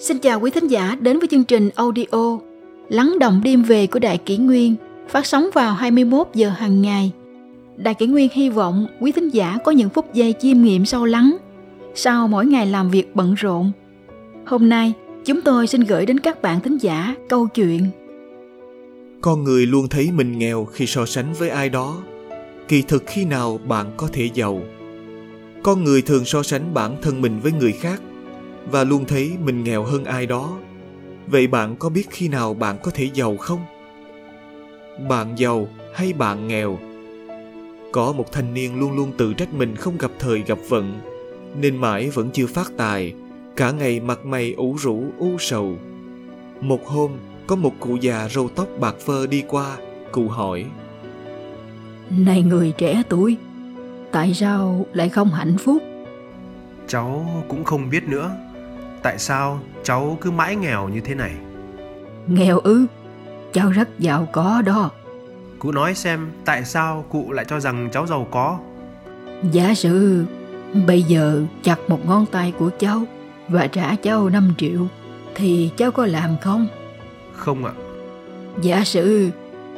Xin chào quý thính giả đến với chương trình audio Lắng động đêm về của Đại Kỷ Nguyên phát sóng vào 21 giờ hàng ngày. Đại Kỷ Nguyên hy vọng quý thính giả có những phút giây chiêm nghiệm sâu lắng sau mỗi ngày làm việc bận rộn. Hôm nay, chúng tôi xin gửi đến các bạn thính giả câu chuyện Con người luôn thấy mình nghèo khi so sánh với ai đó. Kỳ thực khi nào bạn có thể giàu? Con người thường so sánh bản thân mình với người khác và luôn thấy mình nghèo hơn ai đó. Vậy bạn có biết khi nào bạn có thể giàu không? Bạn giàu hay bạn nghèo? Có một thanh niên luôn luôn tự trách mình không gặp thời gặp vận, nên mãi vẫn chưa phát tài, cả ngày mặt mày ủ rũ u sầu. Một hôm, có một cụ già râu tóc bạc phơ đi qua, cụ hỏi. Này người trẻ tuổi, tại sao lại không hạnh phúc? Cháu cũng không biết nữa. Tại sao cháu cứ mãi nghèo như thế này? Nghèo ư? Cháu rất giàu có đó. Cụ nói xem tại sao cụ lại cho rằng cháu giàu có? Giả sử bây giờ chặt một ngón tay của cháu và trả cháu 5 triệu thì cháu có làm không? Không ạ. Giả sử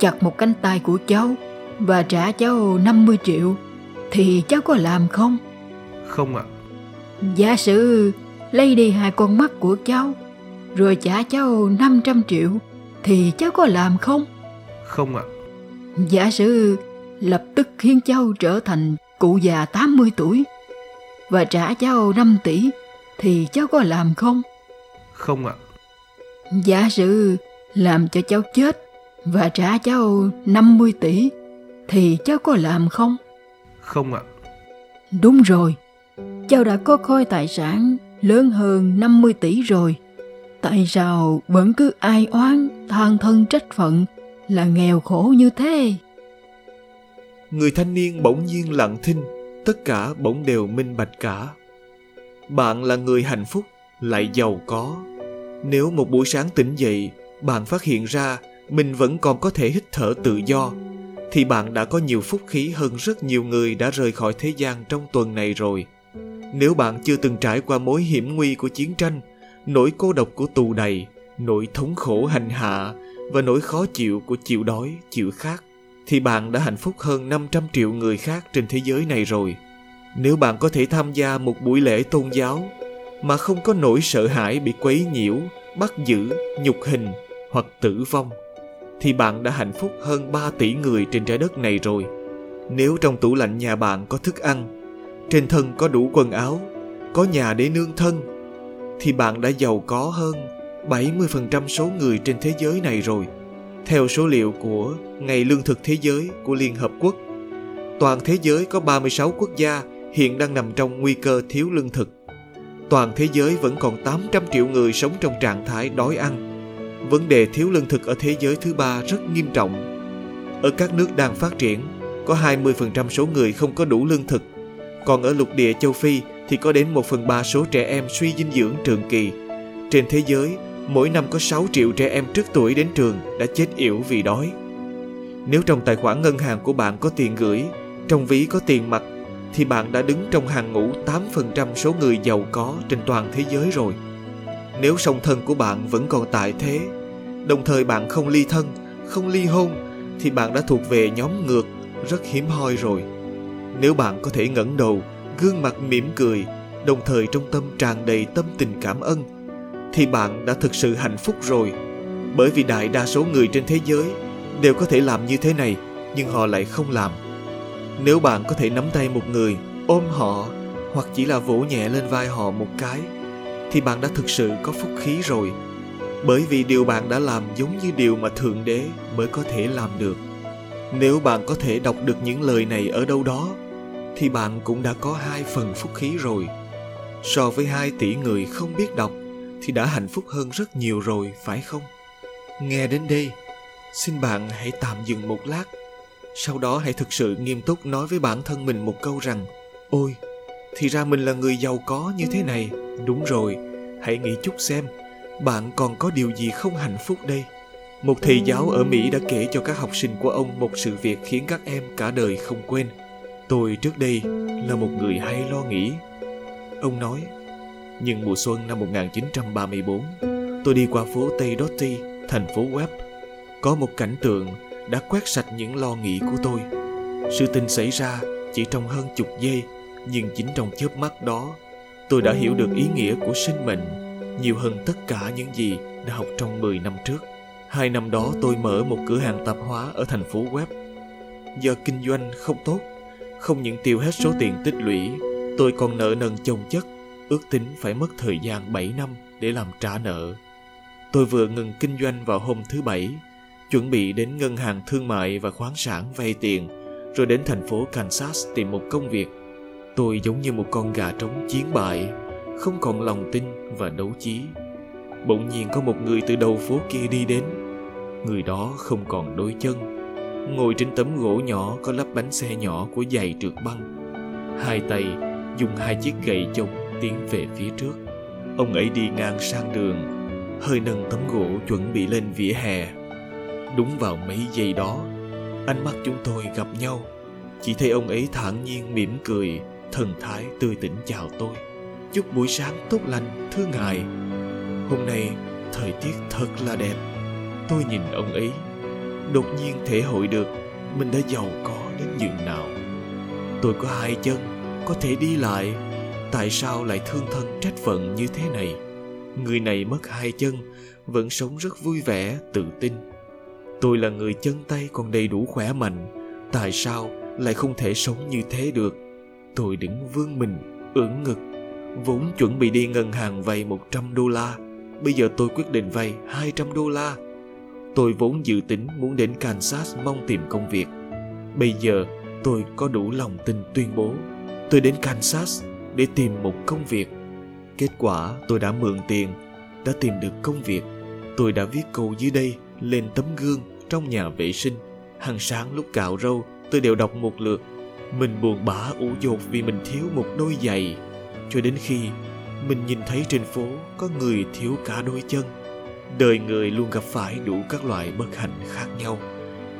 chặt một cánh tay của cháu và trả cháu 50 triệu thì cháu có làm không? Không ạ. Giả sử lấy đi hai con mắt của cháu rồi trả cháu 500 triệu thì cháu có làm không? Không ạ. Giả sử lập tức khiến cháu trở thành cụ già 80 tuổi và trả cháu 5 tỷ thì cháu có làm không? Không ạ. Giả sử làm cho cháu chết và trả cháu 50 tỷ thì cháu có làm không? Không ạ. Đúng rồi, cháu đã có khối tài sản lớn hơn 50 tỷ rồi. Tại sao vẫn cứ ai oán, than thân trách phận là nghèo khổ như thế? Người thanh niên bỗng nhiên lặng thinh, tất cả bỗng đều minh bạch cả. Bạn là người hạnh phúc, lại giàu có. Nếu một buổi sáng tỉnh dậy, bạn phát hiện ra mình vẫn còn có thể hít thở tự do, thì bạn đã có nhiều phúc khí hơn rất nhiều người đã rời khỏi thế gian trong tuần này rồi. Nếu bạn chưa từng trải qua mối hiểm nguy của chiến tranh, nỗi cô độc của tù đầy, nỗi thống khổ hành hạ và nỗi khó chịu của chịu đói, chịu khát, thì bạn đã hạnh phúc hơn 500 triệu người khác trên thế giới này rồi. Nếu bạn có thể tham gia một buổi lễ tôn giáo mà không có nỗi sợ hãi bị quấy nhiễu, bắt giữ, nhục hình hoặc tử vong, thì bạn đã hạnh phúc hơn 3 tỷ người trên trái đất này rồi. Nếu trong tủ lạnh nhà bạn có thức ăn, trên thân có đủ quần áo, có nhà để nương thân, thì bạn đã giàu có hơn 70% số người trên thế giới này rồi. Theo số liệu của Ngày Lương thực Thế giới của Liên Hợp Quốc, toàn thế giới có 36 quốc gia hiện đang nằm trong nguy cơ thiếu lương thực. Toàn thế giới vẫn còn 800 triệu người sống trong trạng thái đói ăn. Vấn đề thiếu lương thực ở thế giới thứ ba rất nghiêm trọng. Ở các nước đang phát triển, có 20% số người không có đủ lương thực. Còn ở lục địa châu Phi thì có đến 1 phần 3 số trẻ em suy dinh dưỡng trường kỳ. Trên thế giới, mỗi năm có 6 triệu trẻ em trước tuổi đến trường đã chết yểu vì đói. Nếu trong tài khoản ngân hàng của bạn có tiền gửi, trong ví có tiền mặt, thì bạn đã đứng trong hàng ngũ 8% số người giàu có trên toàn thế giới rồi. Nếu song thân của bạn vẫn còn tại thế, đồng thời bạn không ly thân, không ly hôn, thì bạn đã thuộc về nhóm ngược, rất hiếm hoi rồi. Nếu bạn có thể ngẩng đầu, gương mặt mỉm cười, đồng thời trong tâm tràn đầy tâm tình cảm ơn, thì bạn đã thực sự hạnh phúc rồi. Bởi vì đại đa số người trên thế giới đều có thể làm như thế này, nhưng họ lại không làm. Nếu bạn có thể nắm tay một người, ôm họ hoặc chỉ là vỗ nhẹ lên vai họ một cái, thì bạn đã thực sự có phúc khí rồi. Bởi vì điều bạn đã làm giống như điều mà Thượng Đế mới có thể làm được. Nếu bạn có thể đọc được những lời này ở đâu đó, thì bạn cũng đã có hai phần phúc khí rồi. So với hai tỷ người không biết đọc, thì đã hạnh phúc hơn rất nhiều rồi, phải không? Nghe đến đây, xin bạn hãy tạm dừng một lát sau đó hãy thực sự nghiêm túc nói với bản thân mình một câu rằng ôi thì ra mình là người giàu có như thế này đúng rồi hãy nghĩ chút xem bạn còn có điều gì không hạnh phúc đây một thầy giáo ở mỹ đã kể cho các học sinh của ông một sự việc khiến các em cả đời không quên tôi trước đây là một người hay lo nghĩ ông nói Nhưng mùa xuân năm 1934, tôi đi qua phố Tây Dotty, thành phố Webb. Có một cảnh tượng đã quét sạch những lo nghĩ của tôi. Sự tình xảy ra chỉ trong hơn chục giây, nhưng chính trong chớp mắt đó, tôi đã hiểu được ý nghĩa của sinh mệnh nhiều hơn tất cả những gì đã học trong 10 năm trước. Hai năm đó tôi mở một cửa hàng tạp hóa ở thành phố Webb. Do kinh doanh không tốt, không những tiêu hết số tiền tích lũy, tôi còn nợ nần chồng chất, ước tính phải mất thời gian 7 năm để làm trả nợ. Tôi vừa ngừng kinh doanh vào hôm thứ Bảy, chuẩn bị đến ngân hàng thương mại và khoáng sản vay tiền, rồi đến thành phố Kansas tìm một công việc. Tôi giống như một con gà trống chiến bại, không còn lòng tin và đấu trí. Bỗng nhiên có một người từ đầu phố kia đi đến. Người đó không còn đôi chân, ngồi trên tấm gỗ nhỏ có lắp bánh xe nhỏ của giày trượt băng. Hai tay dùng hai chiếc gậy chống tiến về phía trước. Ông ấy đi ngang sang đường, hơi nâng tấm gỗ chuẩn bị lên vỉa hè. Đúng vào mấy giây đó, ánh mắt chúng tôi gặp nhau. Chỉ thấy ông ấy thản nhiên mỉm cười, thần thái tươi tỉnh chào tôi. Chúc buổi sáng tốt lành, thưa ngài. Hôm nay thời tiết thật là đẹp. Tôi nhìn ông ấy, đột nhiên thể hội được mình đã giàu có đến nhường nào. Tôi có hai chân, có thể đi lại. Tại sao lại thương thân trách phận như thế này? Người này mất hai chân, vẫn sống rất vui vẻ, tự tin. Tôi là người chân tay còn đầy đủ khỏe mạnh. Tại sao lại không thể sống như thế được? Tôi đứng vương mình, ưỡn ngực, vốn chuẩn bị đi ngân hàng vay 100 đô la. Bây giờ tôi quyết định vay 200 đô la. Tôi vốn dự tính muốn đến Kansas mong tìm công việc. Bây giờ tôi có đủ lòng tin tuyên bố tôi đến Kansas để tìm một công việc. Kết quả tôi đã mượn tiền, đã tìm được công việc. Tôi đã viết câu dưới đây lên tấm gương trong nhà vệ sinh. Hàng sáng lúc cạo râu, tôi đều đọc một lượt. Mình buồn bã ủ dột vì mình thiếu một đôi giày. Cho đến khi mình nhìn thấy trên phố có người thiếu cả đôi chân. Đời người luôn gặp phải đủ các loại bất hạnh khác nhau.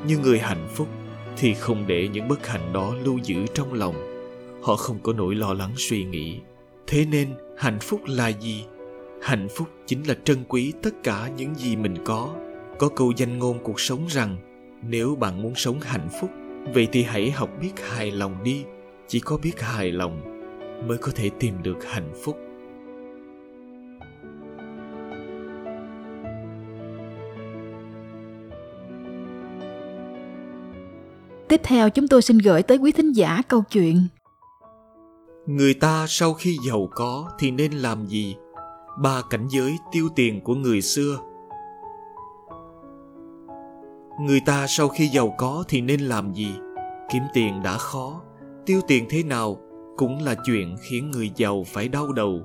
Nhưng người hạnh phúc thì không để những bất hạnh đó lưu giữ trong lòng. Họ không có nỗi lo lắng suy nghĩ. Thế nên hạnh phúc là gì? Hạnh phúc chính là trân quý tất cả những gì mình có. Có câu danh ngôn cuộc sống rằng nếu bạn muốn sống hạnh phúc, vậy thì hãy học biết hài lòng đi. Chỉ có biết hài lòng mới có thể tìm được hạnh phúc. Tiếp theo chúng tôi xin gửi tới quý thính giả câu chuyện Người ta sau khi giàu có thì nên làm gì? Ba cảnh giới tiêu tiền của người xưa Người ta sau khi giàu có thì nên làm gì? Kiếm tiền đã khó, tiêu tiền thế nào cũng là chuyện khiến người giàu phải đau đầu.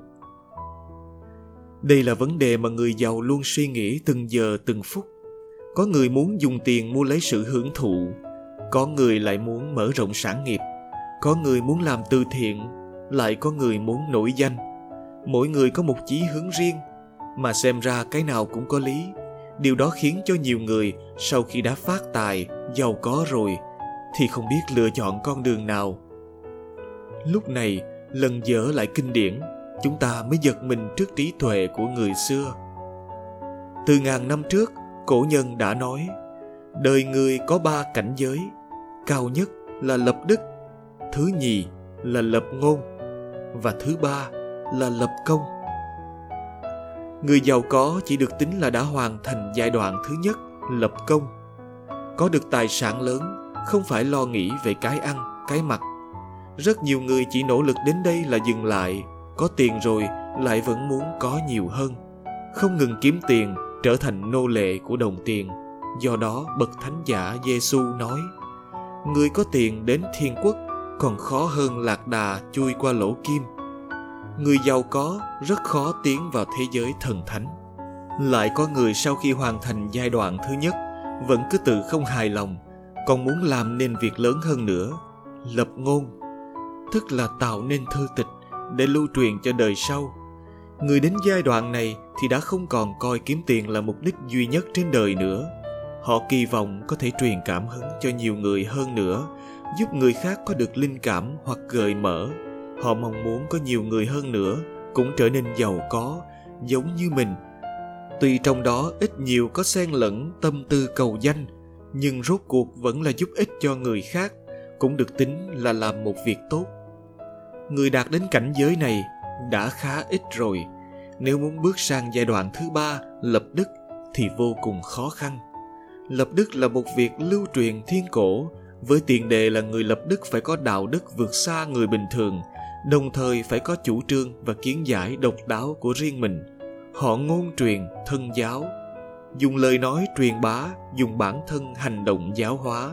Đây là vấn đề mà người giàu luôn suy nghĩ từng giờ từng phút. Có người muốn dùng tiền mua lấy sự hưởng thụ, có người lại muốn mở rộng sản nghiệp, có người muốn làm từ thiện, lại có người muốn nổi danh. Mỗi người có một chí hướng riêng, mà xem ra cái nào cũng có lý. Điều đó khiến cho nhiều người sau khi đã phát tài, giàu có rồi, thì không biết lựa chọn con đường nào. Lúc này, lần dở lại kinh điển, chúng ta mới giật mình trước trí tuệ của người xưa. Từ ngàn năm trước, cổ nhân đã nói, đời người có ba cảnh giới, cao nhất là lập đức, thứ nhì là lập ngôn, và thứ ba là lập công. Người giàu có chỉ được tính là đã hoàn thành giai đoạn thứ nhất, lập công. Có được tài sản lớn, không phải lo nghĩ về cái ăn, cái mặc. Rất nhiều người chỉ nỗ lực đến đây là dừng lại, có tiền rồi lại vẫn muốn có nhiều hơn. Không ngừng kiếm tiền, trở thành nô lệ của đồng tiền. Do đó, bậc thánh giả Giêsu nói: Người có tiền đến thiên quốc, còn khó hơn lạc đà chui qua lỗ kim. Người giàu có, rất khó tiến vào thế giới thần thánh. Lại có người sau khi hoàn thành giai đoạn thứ nhất, vẫn cứ tự không hài lòng, còn muốn làm nên việc lớn hơn nữa. Lập ngôn, tức là tạo nên thư tịch để lưu truyền cho đời sau. Người đến giai đoạn này thì đã không còn coi kiếm tiền là mục đích duy nhất trên đời nữa họ kỳ vọng có thể truyền cảm hứng cho nhiều người hơn nữa, giúp người khác có được linh cảm hoặc gợi mở. Họ mong muốn có nhiều người hơn nữa, cũng trở nên giàu có, giống như mình. Tuy trong đó ít nhiều có xen lẫn tâm tư cầu danh, nhưng rốt cuộc vẫn là giúp ích cho người khác, cũng được tính là làm một việc tốt. Người đạt đến cảnh giới này đã khá ít rồi. Nếu muốn bước sang giai đoạn thứ ba, lập đức thì vô cùng khó khăn lập đức là một việc lưu truyền thiên cổ. Với tiền đề là người lập đức phải có đạo đức vượt xa người bình thường, đồng thời phải có chủ trương và kiến giải độc đáo của riêng mình. Họ ngôn truyền thân giáo. Dùng lời nói truyền bá, dùng bản thân hành động giáo hóa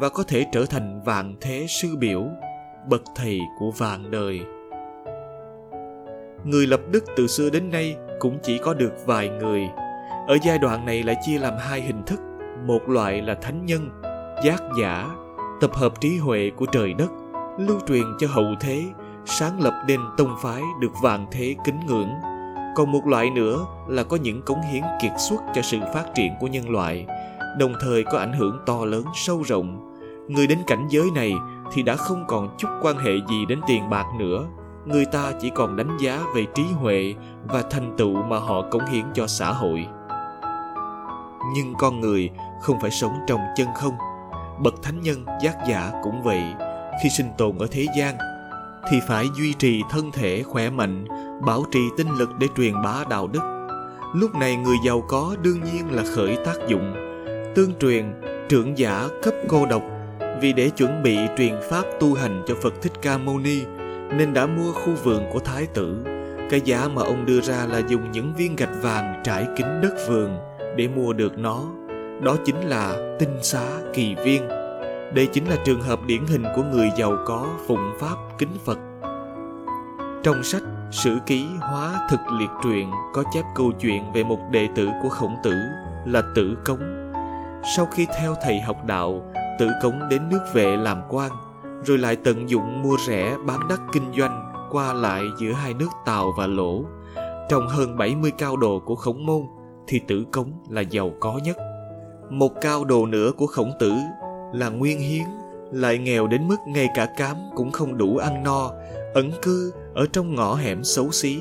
và có thể trở thành vạn thế sư biểu, bậc thầy của vạn đời. Người lập đức từ xưa đến nay cũng chỉ có được vài người. Ở giai đoạn này lại chia làm hai hình thức một loại là thánh nhân, giác giả, tập hợp trí huệ của trời đất, lưu truyền cho hậu thế, sáng lập nên tông phái được vạn thế kính ngưỡng. Còn một loại nữa là có những cống hiến kiệt xuất cho sự phát triển của nhân loại, đồng thời có ảnh hưởng to lớn sâu rộng. Người đến cảnh giới này thì đã không còn chút quan hệ gì đến tiền bạc nữa. Người ta chỉ còn đánh giá về trí huệ và thành tựu mà họ cống hiến cho xã hội. Nhưng con người không phải sống trong chân không. Bậc thánh nhân giác giả cũng vậy, khi sinh tồn ở thế gian, thì phải duy trì thân thể khỏe mạnh, bảo trì tinh lực để truyền bá đạo đức. Lúc này người giàu có đương nhiên là khởi tác dụng, tương truyền trưởng giả cấp cô độc. Vì để chuẩn bị truyền pháp tu hành cho phật thích ca mâu ni, nên đã mua khu vườn của thái tử. Cái giá mà ông đưa ra là dùng những viên gạch vàng trải kín đất vườn để mua được nó đó chính là tinh xá kỳ viên đây chính là trường hợp điển hình của người giàu có phụng pháp kính phật trong sách Sử ký hóa thực liệt truyện có chép câu chuyện về một đệ tử của khổng tử là tử cống. Sau khi theo thầy học đạo, tử cống đến nước vệ làm quan, rồi lại tận dụng mua rẻ bán đắt kinh doanh qua lại giữa hai nước Tàu và Lỗ. Trong hơn 70 cao đồ của khổng môn thì tử cống là giàu có nhất. Một cao đồ nữa của khổng tử là nguyên hiến, lại nghèo đến mức ngay cả cám cũng không đủ ăn no, ẩn cư ở trong ngõ hẻm xấu xí.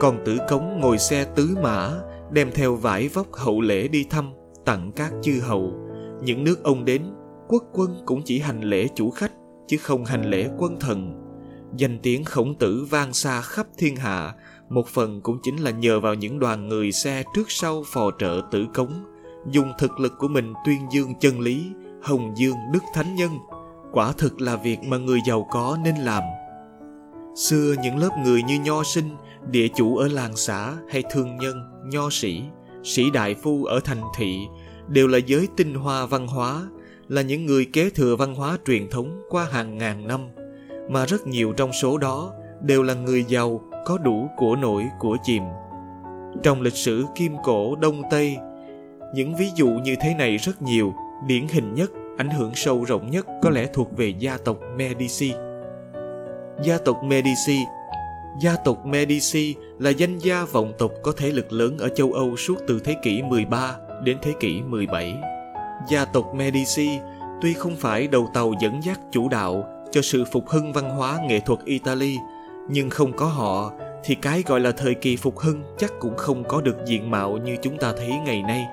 Còn tử cống ngồi xe tứ mã đem theo vải vóc hậu lễ đi thăm tặng các chư hầu. Những nước ông đến quốc quân cũng chỉ hành lễ chủ khách chứ không hành lễ quân thần. Danh tiếng khổng tử vang xa khắp thiên hạ một phần cũng chính là nhờ vào những đoàn người xe trước sau phò trợ tử cống dùng thực lực của mình tuyên dương chân lý hồng dương đức thánh nhân. Quả thực là việc mà người giàu có nên làm. Xưa những lớp người như nho sinh, địa chủ ở làng xã hay thương nhân, nho sĩ, sĩ đại phu ở thành thị đều là giới tinh hoa văn hóa, là những người kế thừa văn hóa truyền thống qua hàng ngàn năm, mà rất nhiều trong số đó đều là người giàu có đủ của nổi của chìm. Trong lịch sử kim cổ Đông Tây, những ví dụ như thế này rất nhiều, điển hình nhất, ảnh hưởng sâu rộng nhất có lẽ thuộc về gia tộc Medici gia tộc Medici. Gia tộc Medici là danh gia vọng tộc có thế lực lớn ở châu Âu suốt từ thế kỷ 13 đến thế kỷ 17. Gia tộc Medici tuy không phải đầu tàu dẫn dắt chủ đạo cho sự phục hưng văn hóa nghệ thuật Italy, nhưng không có họ thì cái gọi là thời kỳ phục hưng chắc cũng không có được diện mạo như chúng ta thấy ngày nay.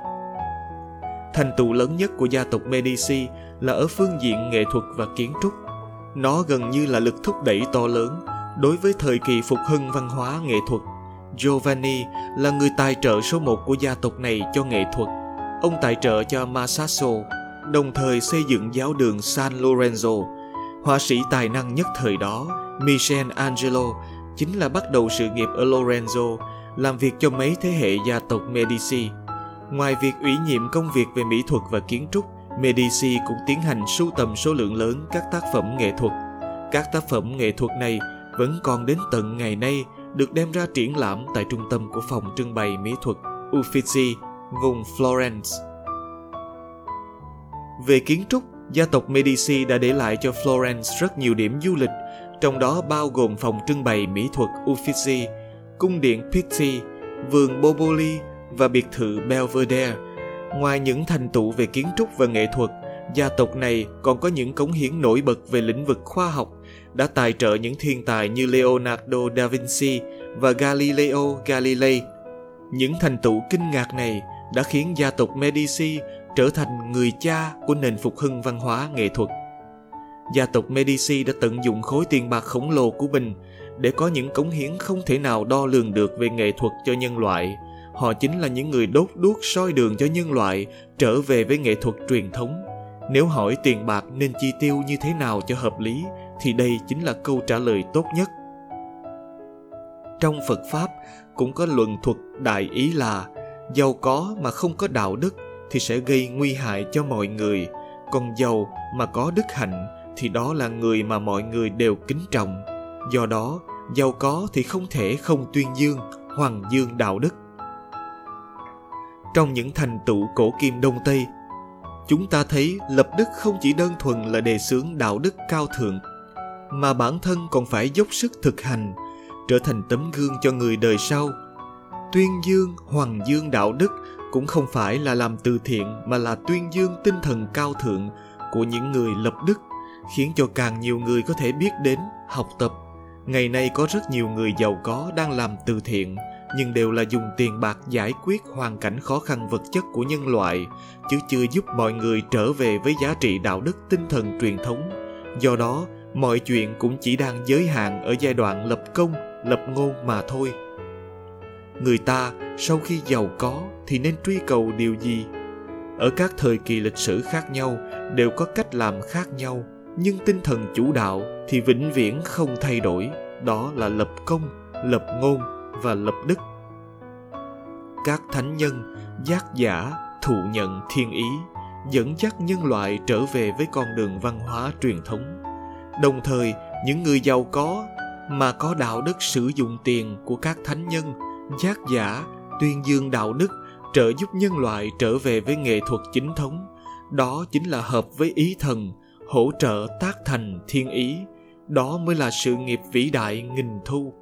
Thành tựu lớn nhất của gia tộc Medici là ở phương diện nghệ thuật và kiến trúc. Nó gần như là lực thúc đẩy to lớn đối với thời kỳ phục hưng văn hóa nghệ thuật. Giovanni là người tài trợ số một của gia tộc này cho nghệ thuật. Ông tài trợ cho Masasso, đồng thời xây dựng giáo đường San Lorenzo. Họa sĩ tài năng nhất thời đó, Michelangelo, chính là bắt đầu sự nghiệp ở Lorenzo, làm việc cho mấy thế hệ gia tộc Medici. Ngoài việc ủy nhiệm công việc về mỹ thuật và kiến trúc, Medici cũng tiến hành sưu tầm số lượng lớn các tác phẩm nghệ thuật. Các tác phẩm nghệ thuật này vẫn còn đến tận ngày nay được đem ra triển lãm tại trung tâm của phòng trưng bày mỹ thuật Uffizi, vùng Florence. Về kiến trúc, gia tộc Medici đã để lại cho Florence rất nhiều điểm du lịch, trong đó bao gồm phòng trưng bày mỹ thuật Uffizi, cung điện Pitti, vườn Boboli và biệt thự Belvedere – Ngoài những thành tựu về kiến trúc và nghệ thuật, gia tộc này còn có những cống hiến nổi bật về lĩnh vực khoa học, đã tài trợ những thiên tài như Leonardo da Vinci, và Galileo Galilei. Những thành tựu kinh ngạc này đã khiến gia tộc Medici trở thành người cha của nền phục hưng văn hóa nghệ thuật. Gia tộc Medici đã tận dụng khối tiền bạc khổng lồ của mình để có những cống hiến không thể nào đo lường được về nghệ thuật cho nhân loại. Họ chính là những người đốt đuốc soi đường cho nhân loại trở về với nghệ thuật truyền thống. Nếu hỏi tiền bạc nên chi tiêu như thế nào cho hợp lý thì đây chính là câu trả lời tốt nhất. Trong Phật Pháp cũng có luận thuật đại ý là giàu có mà không có đạo đức thì sẽ gây nguy hại cho mọi người, còn giàu mà có đức hạnh thì đó là người mà mọi người đều kính trọng. Do đó, giàu có thì không thể không tuyên dương, hoàng dương đạo đức. Trong những thành tựu cổ kim Đông Tây, chúng ta thấy lập đức không chỉ đơn thuần là đề xướng đạo đức cao thượng, mà bản thân còn phải dốc sức thực hành, trở thành tấm gương cho người đời sau. Tuyên dương, hoàng dương đạo đức cũng không phải là làm từ thiện mà là tuyên dương tinh thần cao thượng của những người lập đức khiến cho càng nhiều người có thể biết đến học tập ngày nay có rất nhiều người giàu có đang làm từ thiện nhưng đều là dùng tiền bạc giải quyết hoàn cảnh khó khăn vật chất của nhân loại, chứ chưa giúp mọi người trở về với giá trị đạo đức tinh thần truyền thống. Do đó, mọi chuyện cũng chỉ đang giới hạn ở giai đoạn lập công, lập ngôn mà thôi. Người ta, sau khi giàu có thì nên truy cầu điều gì? Ở các thời kỳ lịch sử khác nhau, đều có cách làm khác nhau, nhưng tinh thần chủ đạo thì vĩnh viễn không thay đổi. Đó là lập công, lập ngôn và lập đức. Các thánh nhân, giác giả, thụ nhận thiên ý, dẫn dắt nhân loại trở về với con đường văn hóa truyền thống. Đồng thời, những người giàu có mà có đạo đức sử dụng tiền của các thánh nhân, giác giả, tuyên dương đạo đức trợ giúp nhân loại trở về với nghệ thuật chính thống, đó chính là hợp với ý thần, hỗ trợ tác thành thiên ý, đó mới là sự nghiệp vĩ đại nghìn thu.